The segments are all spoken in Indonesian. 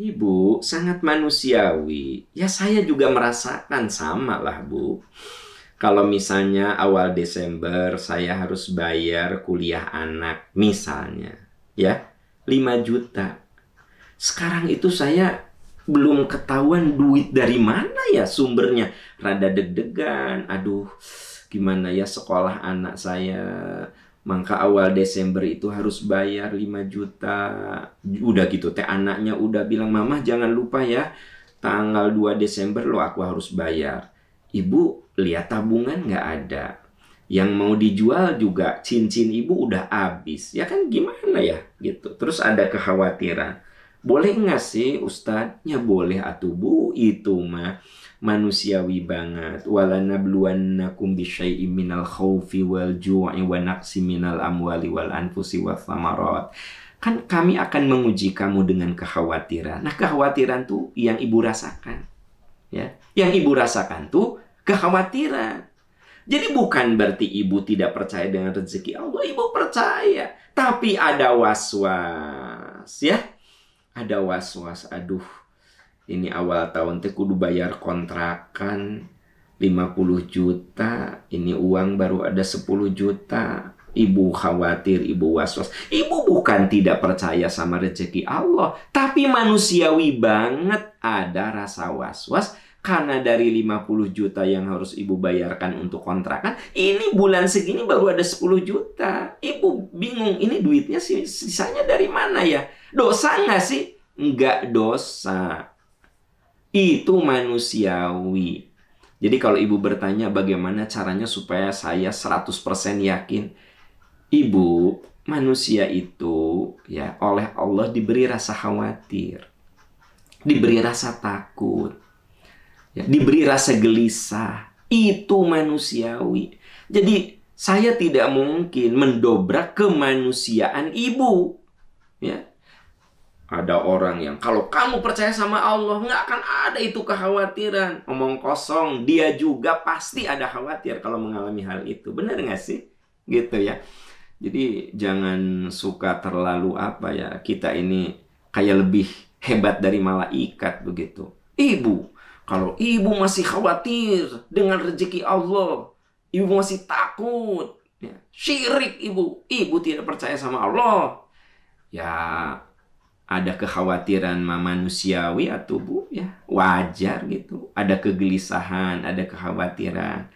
Ibu sangat manusiawi. Ya saya juga merasakan sama lah Bu. Kalau misalnya awal Desember saya harus bayar kuliah anak misalnya. Ya 5 juta. Sekarang itu saya belum ketahuan duit dari mana ya sumbernya. Rada deg-degan. Aduh gimana ya sekolah anak saya. Maka awal Desember itu harus bayar 5 juta. Udah gitu teh anaknya udah bilang mama jangan lupa ya tanggal 2 Desember lo aku harus bayar. Ibu lihat tabungan nggak ada. Yang mau dijual juga cincin ibu udah habis. Ya kan gimana ya gitu. Terus ada kekhawatiran boleh nggak sih ustadznya? Boleh atuh bu. Itu mah manusiawi banget. Walana bluwannakum bisyai'im minal khaufi wal ju'i wa naqsi minal amwali wal anfusi wa thamarat. Kan kami akan menguji kamu dengan kekhawatiran. Nah kekhawatiran tuh yang ibu rasakan ya. Yang ibu rasakan tuh kekhawatiran. Jadi bukan berarti ibu tidak percaya dengan rezeki Allah. Ibu percaya tapi ada was-was ya ada was-was aduh ini awal tahun teh kudu bayar kontrakan 50 juta ini uang baru ada 10 juta Ibu khawatir, ibu was-was. Ibu bukan tidak percaya sama rezeki Allah, tapi manusiawi banget ada rasa was-was karena dari 50 juta yang harus ibu bayarkan untuk kontrakan, ini bulan segini baru ada 10 juta. Ibu bingung, ini duitnya sisanya dari mana ya? Dosa nggak sih? Nggak dosa. Itu manusiawi. Jadi kalau ibu bertanya bagaimana caranya supaya saya 100% yakin. Ibu, manusia itu ya oleh Allah diberi rasa khawatir. Diberi rasa takut. Ya, diberi rasa gelisah. Itu manusiawi. Jadi saya tidak mungkin mendobrak kemanusiaan ibu. Ya, ada orang yang kalau kamu percaya sama Allah nggak akan ada itu kekhawatiran. Omong kosong, dia juga pasti ada khawatir kalau mengalami hal itu. Benar nggak sih? Gitu ya. Jadi jangan suka terlalu apa ya. Kita ini kayak lebih hebat dari malaikat begitu. Ibu, kalau ibu masih khawatir dengan rezeki Allah, ibu masih takut, ya, syirik ibu, ibu tidak percaya sama Allah, ya ada kekhawatiran manusiawi atau bu ya wajar gitu. Ada kegelisahan ada kekhawatiran.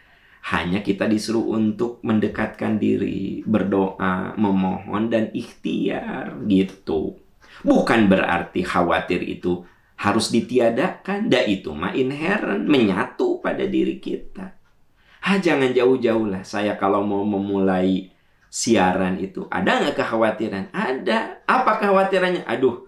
Hanya kita disuruh untuk mendekatkan diri berdoa memohon dan ikhtiar gitu. Bukan berarti khawatir itu harus ditiadakan. Dah itu mah inherent menyatu pada diri kita ah jangan jauh-jauh lah saya kalau mau memulai siaran itu. Ada nggak kekhawatiran? Ada. Apa kekhawatirannya? Aduh,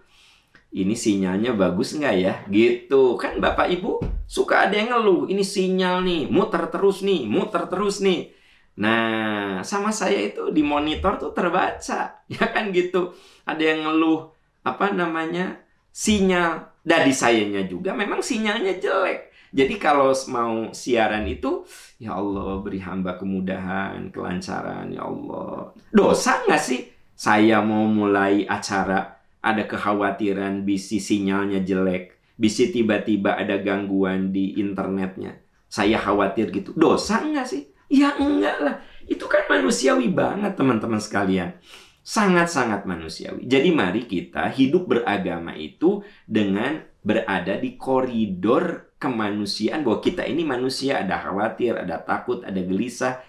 ini sinyalnya bagus nggak ya? Gitu. Kan Bapak Ibu suka ada yang ngeluh. Ini sinyal nih, muter terus nih, muter terus nih. Nah, sama saya itu di monitor tuh terbaca. Ya kan gitu. Ada yang ngeluh, apa namanya, sinyal. Dari sayanya juga memang sinyalnya jelek. Jadi kalau mau siaran itu, ya Allah beri hamba kemudahan, kelancaran, ya Allah. Dosa nggak sih? Saya mau mulai acara, ada kekhawatiran bisi sinyalnya jelek, bisi tiba-tiba ada gangguan di internetnya. Saya khawatir gitu. Dosa nggak sih? Ya enggak lah. Itu kan manusiawi banget teman-teman sekalian. Sangat-sangat manusiawi. Jadi mari kita hidup beragama itu dengan berada di koridor kemanusiaan bahwa kita ini manusia ada khawatir, ada takut, ada gelisah.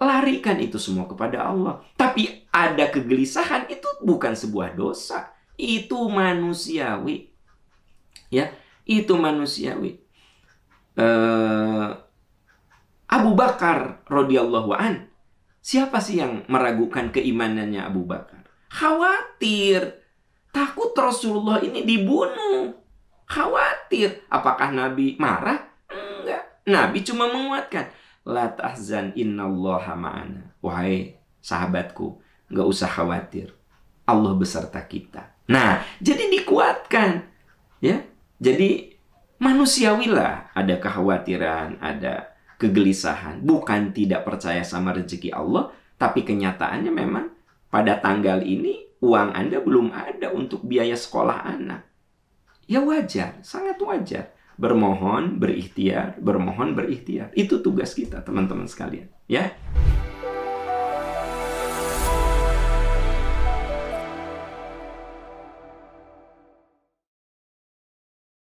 Larikan itu semua kepada Allah. Tapi ada kegelisahan itu bukan sebuah dosa. Itu manusiawi. Ya, itu manusiawi. Uh, Abu Bakar radhiyallahu an Siapa sih yang meragukan keimanannya Abu Bakar? Khawatir. Takut Rasulullah ini dibunuh. Khawatir. Apakah Nabi marah? Enggak. Nabi cuma menguatkan. La tahzan innallaha ma'ana. Wahai sahabatku, nggak usah khawatir. Allah beserta kita. Nah, jadi dikuatkan. Ya. Jadi manusiawilah ada kekhawatiran, ada kegelisahan, bukan tidak percaya sama rezeki Allah, tapi kenyataannya memang pada tanggal ini uang Anda belum ada untuk biaya sekolah anak. Ya wajar, sangat wajar. Bermohon, berikhtiar, bermohon, berikhtiar. Itu tugas kita, teman-teman sekalian. Ya,